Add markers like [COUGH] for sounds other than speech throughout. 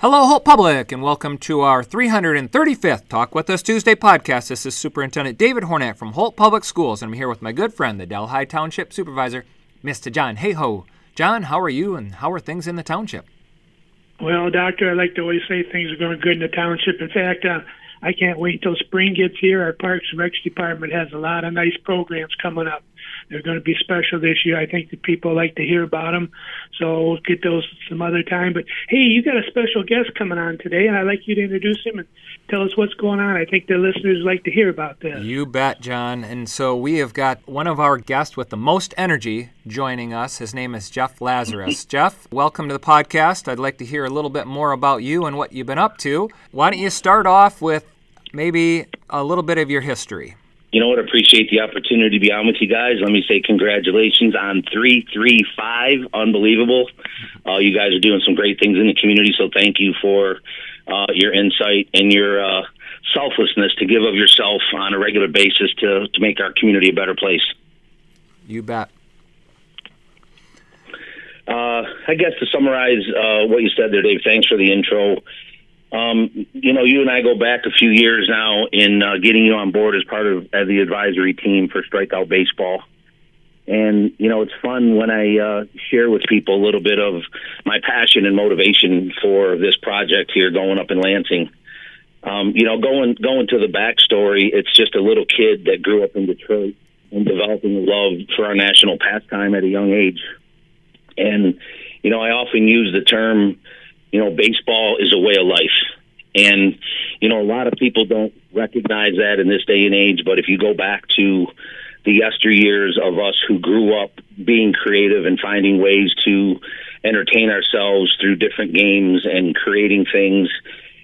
Hello, Holt Public, and welcome to our 335th Talk With Us Tuesday podcast. This is Superintendent David Hornak from Holt Public Schools, and I'm here with my good friend, the Delhi Township Supervisor, Mr. John Hayhoe, John, how are you, and how are things in the township? Well, Doctor, I like to always say things are going good in the township. In fact, uh, I can't wait till spring gets here. Our Parks and Recs department has a lot of nice programs coming up. They're going to be special this year. I think that people like to hear about them, so we'll get those some other time. But hey, you got a special guest coming on today, and I'd like you to introduce him and tell us what's going on. I think the listeners like to hear about this. You bet, John. And so we have got one of our guests with the most energy joining us. His name is Jeff Lazaros. [LAUGHS] Jeff, welcome to the podcast. I'd like to hear a little bit more about you and what you've been up to. Why don't you start off with maybe a little bit of your history? You know what? Appreciate the opportunity to be on with you guys. Let me say congratulations on three three five. Unbelievable. Uh, you guys are doing some great things in the community. So thank you for uh, your insight and your uh, selflessness to give of yourself on a regular basis to to make our community a better place. You bet. Uh, I guess to summarize uh, what you said there, Dave. Thanks for the intro. Um, you know, you and I go back a few years now in uh, getting you on board as part of as the advisory team for Strikeout Baseball. And you know, it's fun when I uh, share with people a little bit of my passion and motivation for this project here, going up in Lansing. Um, you know, going going to the backstory, it's just a little kid that grew up in Detroit and developing a love for our national pastime at a young age. And you know, I often use the term you know, baseball is a way of life. And, you know, a lot of people don't recognize that in this day and age, but if you go back to the yesteryears of us who grew up being creative and finding ways to entertain ourselves through different games and creating things,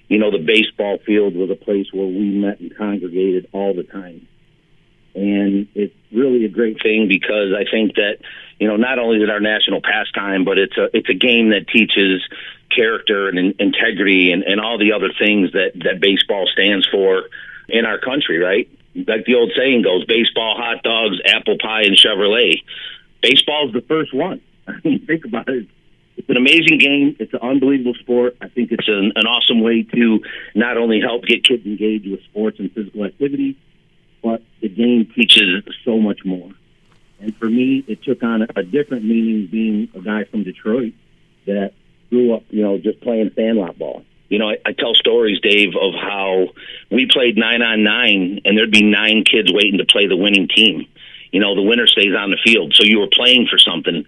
you know, the baseball field was a place where we met and congregated all the time. And it's really a great thing because I think that, you know, not only is it our national pastime, but it's a it's a game that teaches character and in, integrity and, and all the other things that, that baseball stands for in our country, right? Like the old saying goes, baseball, hot dogs, apple pie, and Chevrolet. Baseball is the first one. [LAUGHS] I mean, think about it. It's an amazing game. It's an unbelievable sport. I think it's an, an awesome way to not only help get kids engaged with sports and physical activity, but the game teaches so much more. And for me, it took on a, different meaning being a guy from Detroit that grew up, you know, just playing sandlot ball. You know, I, I tell stories, Dave, of how we played nine on nine, and there'd be nine kids waiting to play the winning team. You know, the winner stays on the field, so you were playing for something.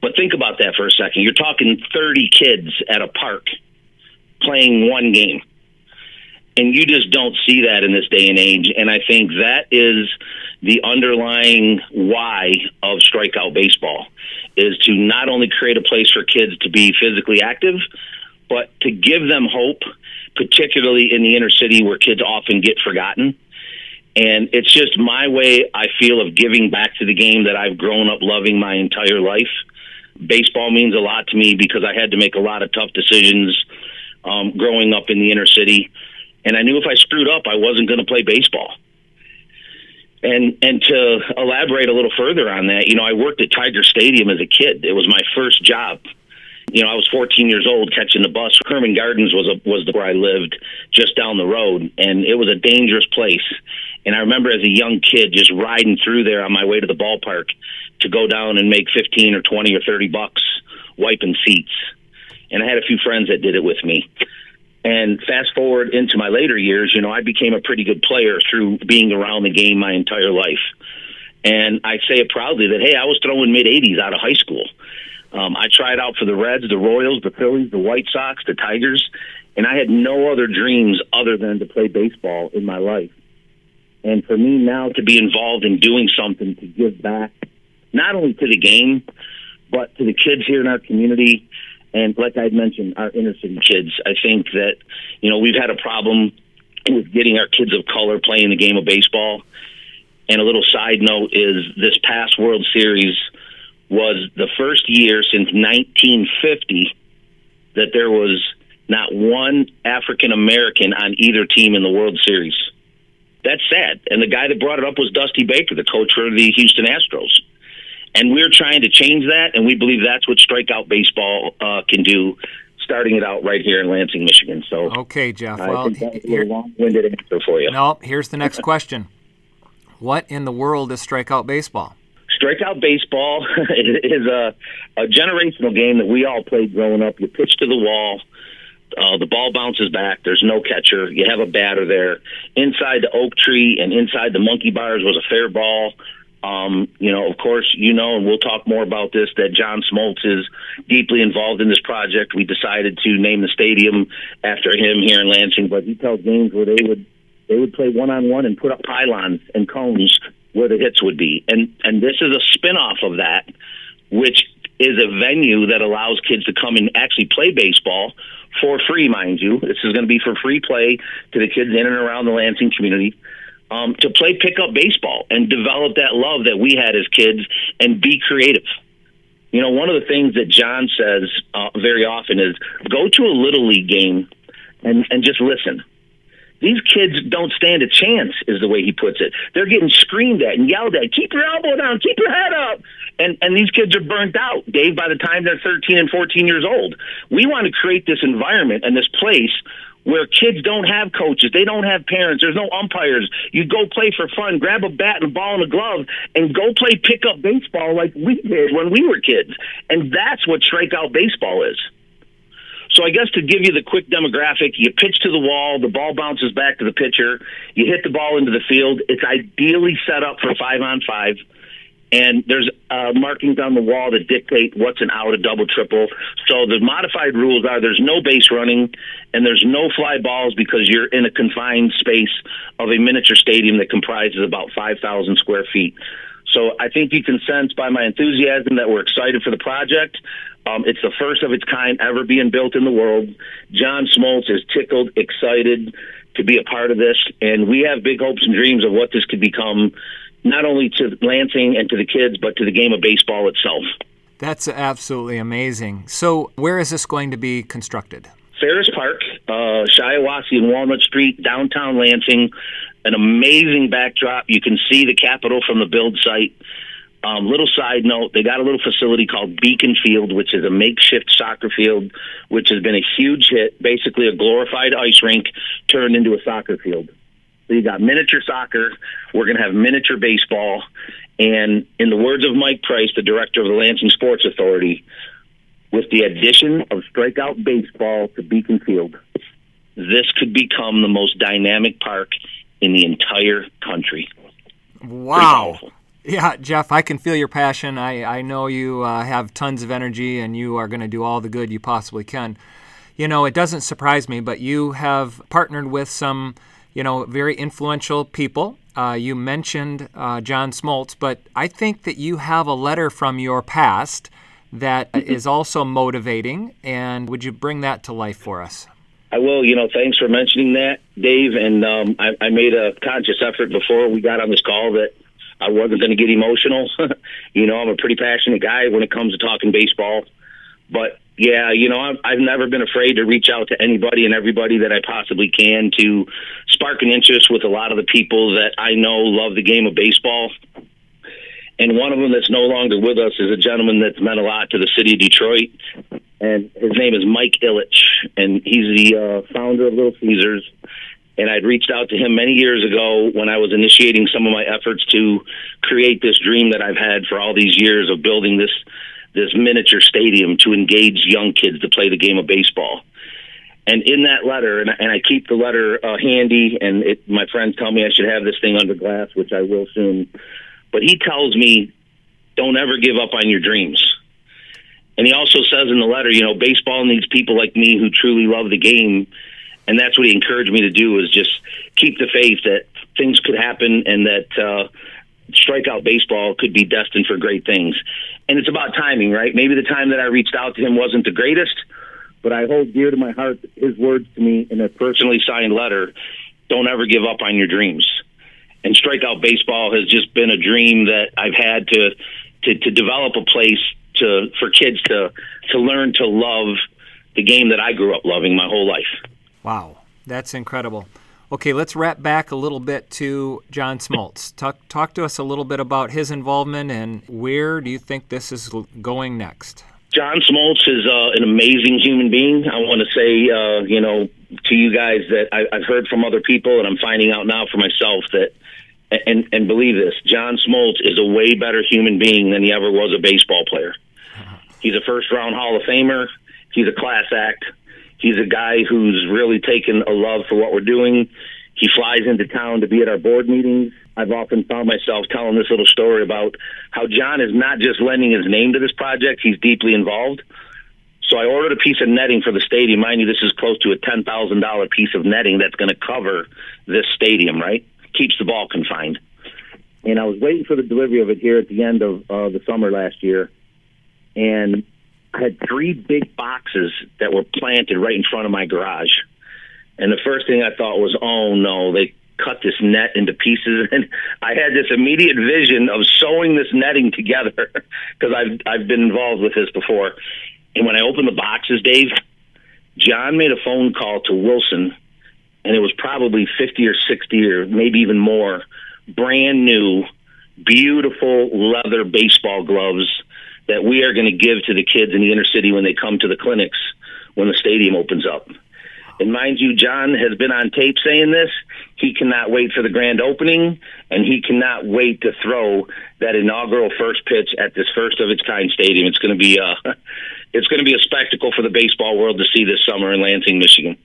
But think about that for a second. You're talking 30 kids at a park playing one game. And you just don't see that in this day and age. And I think that is the underlying why of strikeout baseball is to not only create a place for kids to be physically active, but to give them hope, particularly in the inner city where kids often get forgotten. And it's just my way, I feel, of giving back to the game that I've grown up loving my entire life. Baseball means a lot to me because I had to make a lot of tough decisions um, growing up in the inner city. And I knew if I screwed up, I wasn't going to play baseball. And and to elaborate a little further on that, you know, I worked at Tiger Stadium as a kid. It was my first job. You know, I was 14 years old catching the bus. Herman Gardens was a, was the, where I lived, just down the road, and it was a dangerous place. And I remember as a young kid just riding through there on my way to the ballpark to go down and make 15 or 20 or 30 bucks wiping seats. And I had a few friends that did it with me. And fast forward into my later years, you know, I became a pretty good player through being around the game my entire life. And I say it proudly that, hey, I was throwing mid 80s out of high school. Um, I tried out for the Reds, the Royals, the Phillies, the White Sox, the Tigers, and I had no other dreams other than to play baseball in my life. And for me now to be involved in doing something to give back, not only to the game, but to the kids here in our community, and like I mentioned, our inner city kids. I think that you know we've had a problem with getting our kids of color playing the game of baseball. And a little side note is this past World Series was the first year since 1950 that there was not one African American on either team in the World Series. That's sad. And the guy that brought it up was Dusty Baker, the coach for the Houston Astros. And we're trying to change that, and we believe that's what strikeout baseball uh, can do. starting it out right here in Lansing, Michigan. So okay, Jeff. I well, that's a long-winded answer for you. No, here's the next question. What in the world is strikeout baseball? Strikeout baseball [LAUGHS] is a, a generational game that we all played growing up. You pitch to the wall. Uh, the ball bounces back. There's no catcher. You have a batter there. Inside the oak tree and inside the monkey bars was a fair ball. Um, you know, of course, you know, and we'll talk more about this, that John Smoltz is deeply involved in this project. We decided to name the stadium after him here in Lansing, but he tells games where they would they would play one on one and put up pylons and cones where the hits would be. And and this is a spinoff of that, which is a venue that allows kids to come and actually play baseball for free, mind you. This is going to be for free play to the kids in and around the Lansing community. Um, to play pickup baseball and develop that love that we had as kids and be creative. You know, one of the things that John says uh, very often is go to a little league game and, and just listen these kids don't stand a chance, is the way he puts it. They're getting screamed at and yelled at. Keep your elbow down. Keep your head up. And and these kids are burnt out, Dave. By the time they're 13 and 14 years old, we want to create this environment and this place where kids don't have coaches, they don't have parents, there's no umpires. You go play for fun, grab a bat and a ball and a glove, and go play pickup baseball like we did when we were kids. And that's what strikeout baseball is. So I guess to give you the quick demographic, you pitch to the wall, the ball bounces back to the pitcher, you hit the ball into the field. It's ideally set up for five on five. And there's uh, markings on the wall that dictate what's an out, a double, triple. So the modified rules are there's no base running and there's no fly balls because you're in a confined space of a miniature stadium that comprises about 5,000 square feet. So I think you can sense by my enthusiasm that we're excited for the project. Um, it's the first of its kind ever being built in the world. John Smoltz is tickled, excited to be a part of this, and we have big hopes and dreams of what this could become, not only to Lansing and to the kids, but to the game of baseball itself. That's absolutely amazing. So, where is this going to be constructed? Ferris Park, uh, Shiawassee and Walnut Street, downtown Lansing. An amazing backdrop. You can see the Capitol from the build site. Um, little side note, they got a little facility called Beacon Field, which is a makeshift soccer field, which has been a huge hit. Basically, a glorified ice rink turned into a soccer field. So you got miniature soccer. We're going to have miniature baseball. And in the words of Mike Price, the director of the Lansing Sports Authority, with the addition of strikeout baseball to Beacon Field, this could become the most dynamic park in the entire country. Wow. Yeah, Jeff, I can feel your passion. I, I know you uh, have tons of energy and you are going to do all the good you possibly can. You know, it doesn't surprise me, but you have partnered with some, you know, very influential people. Uh, you mentioned uh, John Smoltz, but I think that you have a letter from your past that mm-hmm. also motivating. And would you bring that to life for us? I will. You know, thanks for mentioning that, Dave. And um, I, I made a conscious effort before we got on this call that I wasn't going to get emotional. [LAUGHS] you know, I'm a pretty passionate guy when it comes to talking baseball. But yeah, you know, I've, I've never been afraid to reach out to anybody and everybody that I possibly can to spark an interest with a lot of the people that I know love the game of baseball. And one of them that's no longer with us is a gentleman that's meant a lot to the city of Detroit. And his name is Mike Ilitch, and he's the uh, founder of Little Caesars and I'd reached out to him many years ago when I was initiating some of my efforts to create this dream that I've had for all these years of building this this miniature stadium to engage young kids to play the game of baseball. And in that letter, and, and I keep the letter uh, handy, and it, my friends tell me I should have this thing under glass, which I will soon. But he tells me, don't ever give up on your dreams. And he also says in the letter, you know, baseball needs people like me who truly love the game and that's what he encouraged me to do is just keep the faith that things could happen and that uh, strikeout baseball could be destined for great things. And it's about timing, right? Maybe the time that I reached out to him wasn't the greatest, but I hold dear to my heart his words to me in a personally signed letter. Don't ever give up on your dreams. And strikeout baseball has just been a dream that I've had to to, to develop a place to for kids to to learn to love the game that I grew up loving my whole life. Wow, that's incredible. Okay, let's wrap back a little bit to John Smoltz. Talk, talk to us a little bit about his involvement and where do you think this is going next? John Smoltz is uh, an amazing human being. I want to say, uh, you know, to you guys that I, I've heard from other people, and I'm finding out now for myself that, and and believe this, John Smoltz is a way better human being than he ever was a baseball player. He's a first round Hall of Famer. He's a class act. He's a guy who's really taken a love for what we're doing. He flies into town to be at our board meetings. I've often found myself telling this little story about how John is not just lending his name to this project, he's deeply involved. So I ordered a piece of netting for the stadium. Mind you, this is close to a $10,000 piece of netting that's going to cover this stadium, right? Keeps the ball confined. And I was waiting for the delivery of it here at the end of uh, the summer last year. And I had three big boxes that were planted right in front of my garage. And the first thing I thought was, oh no, they cut this net into pieces. [LAUGHS] And I had this immediate vision of sewing this netting together [LAUGHS] because I've I've been involved with this before. And when I opened the boxes, Dave, John made a phone call to Wilson, and it was probably fifty or sixty or maybe even more, brand new, beautiful leather baseball gloves that we are going to give to the kids in the inner city when they come to the clinics when the stadium opens up. And mind you, John has been on tape saying this. He cannot wait for the grand opening, and he cannot wait to throw that inaugural first pitch at this first of its kind stadium. It's going to be uh, a, [LAUGHS] it's going to be a spectacle for the baseball world to see this summer in Lansing, Michigan.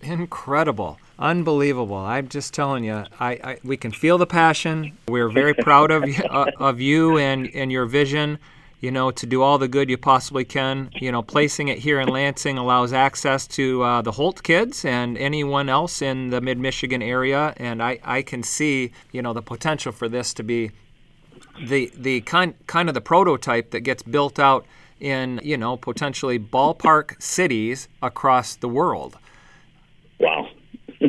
Incredible, unbelievable! I'm just telling you, I, I we can feel the passion. We're very proud of [LAUGHS] uh, of you and and your vision you know, to do all the good you possibly can. You know, placing it here in Lansing allows access to uh, the Holt kids and anyone else in the mid Michigan area. And I, I can see, you know, the potential for this to be the, the kind, kind of the prototype that gets built out in, you know, potentially ballpark cities across the world. Wow. [LAUGHS]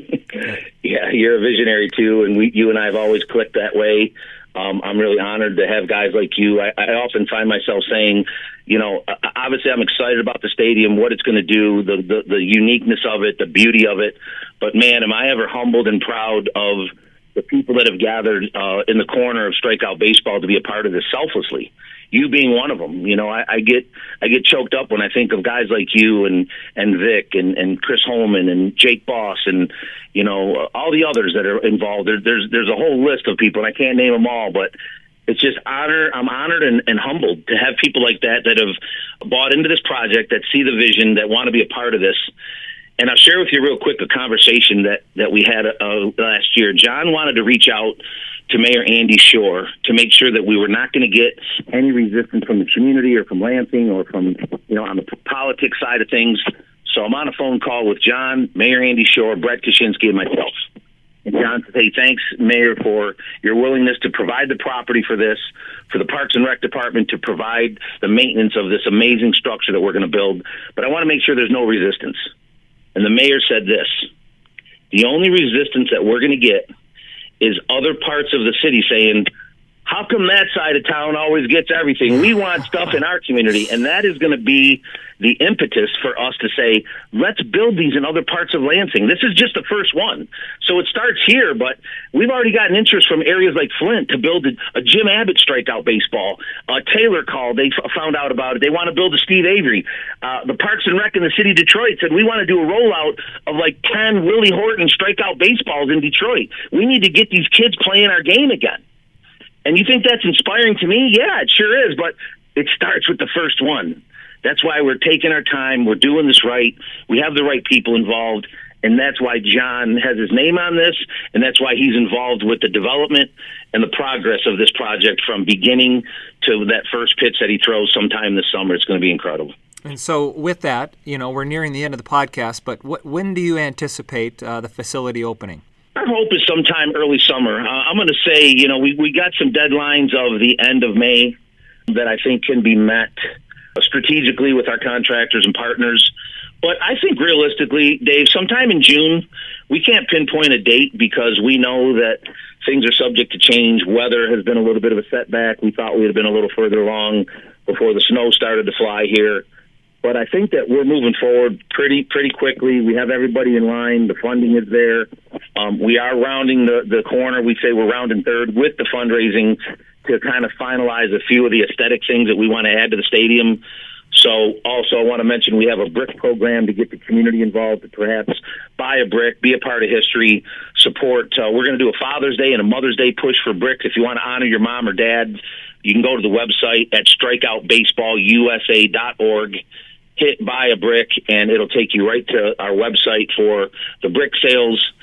yeah, you're a visionary too, and we, you and I have always clicked that way. Um, I'm really honored to have guys like you. I, I often find myself saying, you know, obviously I'm excited about the stadium, what it's going to do, the, the the uniqueness of it, the beauty of it. But man, am I ever humbled and proud of the people that have gathered uh, in the corner of strikeout baseball to be a part of this selflessly you being one of them. You know, I, I get I get choked up when I think of guys like you and and Vic and and Chris Holman and Jake Boss and you know all the others that are involved. There, there's there's a whole list of people, and I can't name them all, but it's just honor. I'm honored and, and humbled to have people like that that have bought into this project, that see the vision, that want to be a part of this. And I'll share with you real quick a conversation that that we had uh, last year. John wanted to reach out to Mayor Andy Schor to make sure that we were not going to get any resistance from the community or from Lansing or from, you know, on the politics side of things. So I'm on a phone call with John, Mayor Andy Schor, Brett Kaschinske, and myself. And John says, hey, thanks, Mayor, for your willingness to provide the property for this, for the Parks and Rec Department to provide the maintenance of this amazing structure that we're going to build. But I want to make sure there's no resistance. And the mayor said this the only resistance that we're going to get is other parts of the city saying, how come that side of town always gets everything? We want stuff in our community, and that is going to be the impetus for us to say, let's build these in other parts of Lansing. This is just the first one. So it starts here, but we've already gotten interest from areas like Flint to build a, Jim Abbott strikeout baseball. Uh, Taylor called, they found out about it. They want to build a Steve Avery. Uh, the Parks and Rec in the city of Detroit said, we want to do a rollout of like 10 Willie Horton strikeout baseballs in Detroit. We need to get these kids playing our game again. And you think that's inspiring to me? Yeah, it sure is. But it starts with the first one. That's why we're taking our time. We're doing this right. We have the right people involved. And that's why John has his name on this. And that's why he's involved with the development and the progress of this project from beginning to that first pitch that he throws sometime this summer. It's going to be incredible. And so, with that, you know, we're nearing the end of the podcast, but when do you anticipate uh, the facility opening? Our hope is sometime early summer. Uh, I'm going to say, you know, we, we got some deadlines of the end of May that I think can be met strategically with our contractors and partners. But I think realistically, Dave, sometime in June, we can't pinpoint a date because we know that things are subject to change. Weather has been a little bit of a setback. We thought we had been a little further along before the snow started to fly here. But I think that we're moving forward pretty pretty quickly. We have everybody in line. The funding is there. Um, we are rounding the, the corner. We say we're rounding third with the fundraising to kind of finalize a few of the aesthetic things that we want to add to the stadium. So, also, I want to mention we have a brick program to get the community involved to perhaps buy a brick, be a part of history, support. Uh, we're going to do a Father's Day and a Mother's Day push for bricks. If you want to honor your mom or dad, you can go to the website at strikeoutbaseballusa.org, hit buy a brick, and it'll take you right to our website for the brick sales.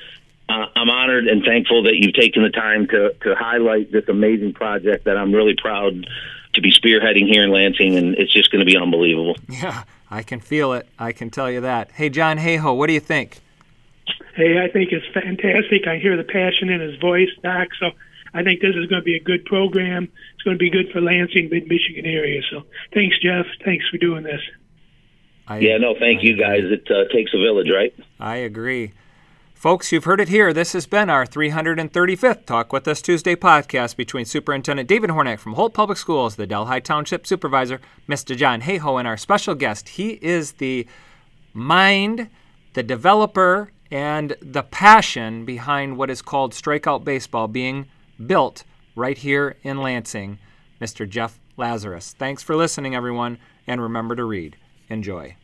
Uh, I'm honored and thankful that you've taken the time to, to highlight this amazing project that I'm really proud to be spearheading here in Lansing, and it's just going to be unbelievable. Yeah, I can feel it. I can tell you that. Hey, John Hayhoe, what do you think? Hey, I think it's fantastic. I hear the passion in his voice, Doc. So I think this is going to be a good program. It's going to be good for Lansing, Mid Michigan area. So thanks, Jeff. Thanks for doing this. I, yeah, no, thank I you guys. It uh, takes a village, right? I agree. Folks, you've heard it here. This has been our 335th Talk With Us Tuesday podcast between Superintendent David Hornak from Holt Public Schools, the Delhi Township Supervisor, Mr. John Hayhoe, and our special guest. He is the mind, the developer, and the passion behind what is called Strikeout Baseball being built right here in Lansing, Mr. Jeff Lazaros. Thanks for listening, everyone, and remember to read. Enjoy.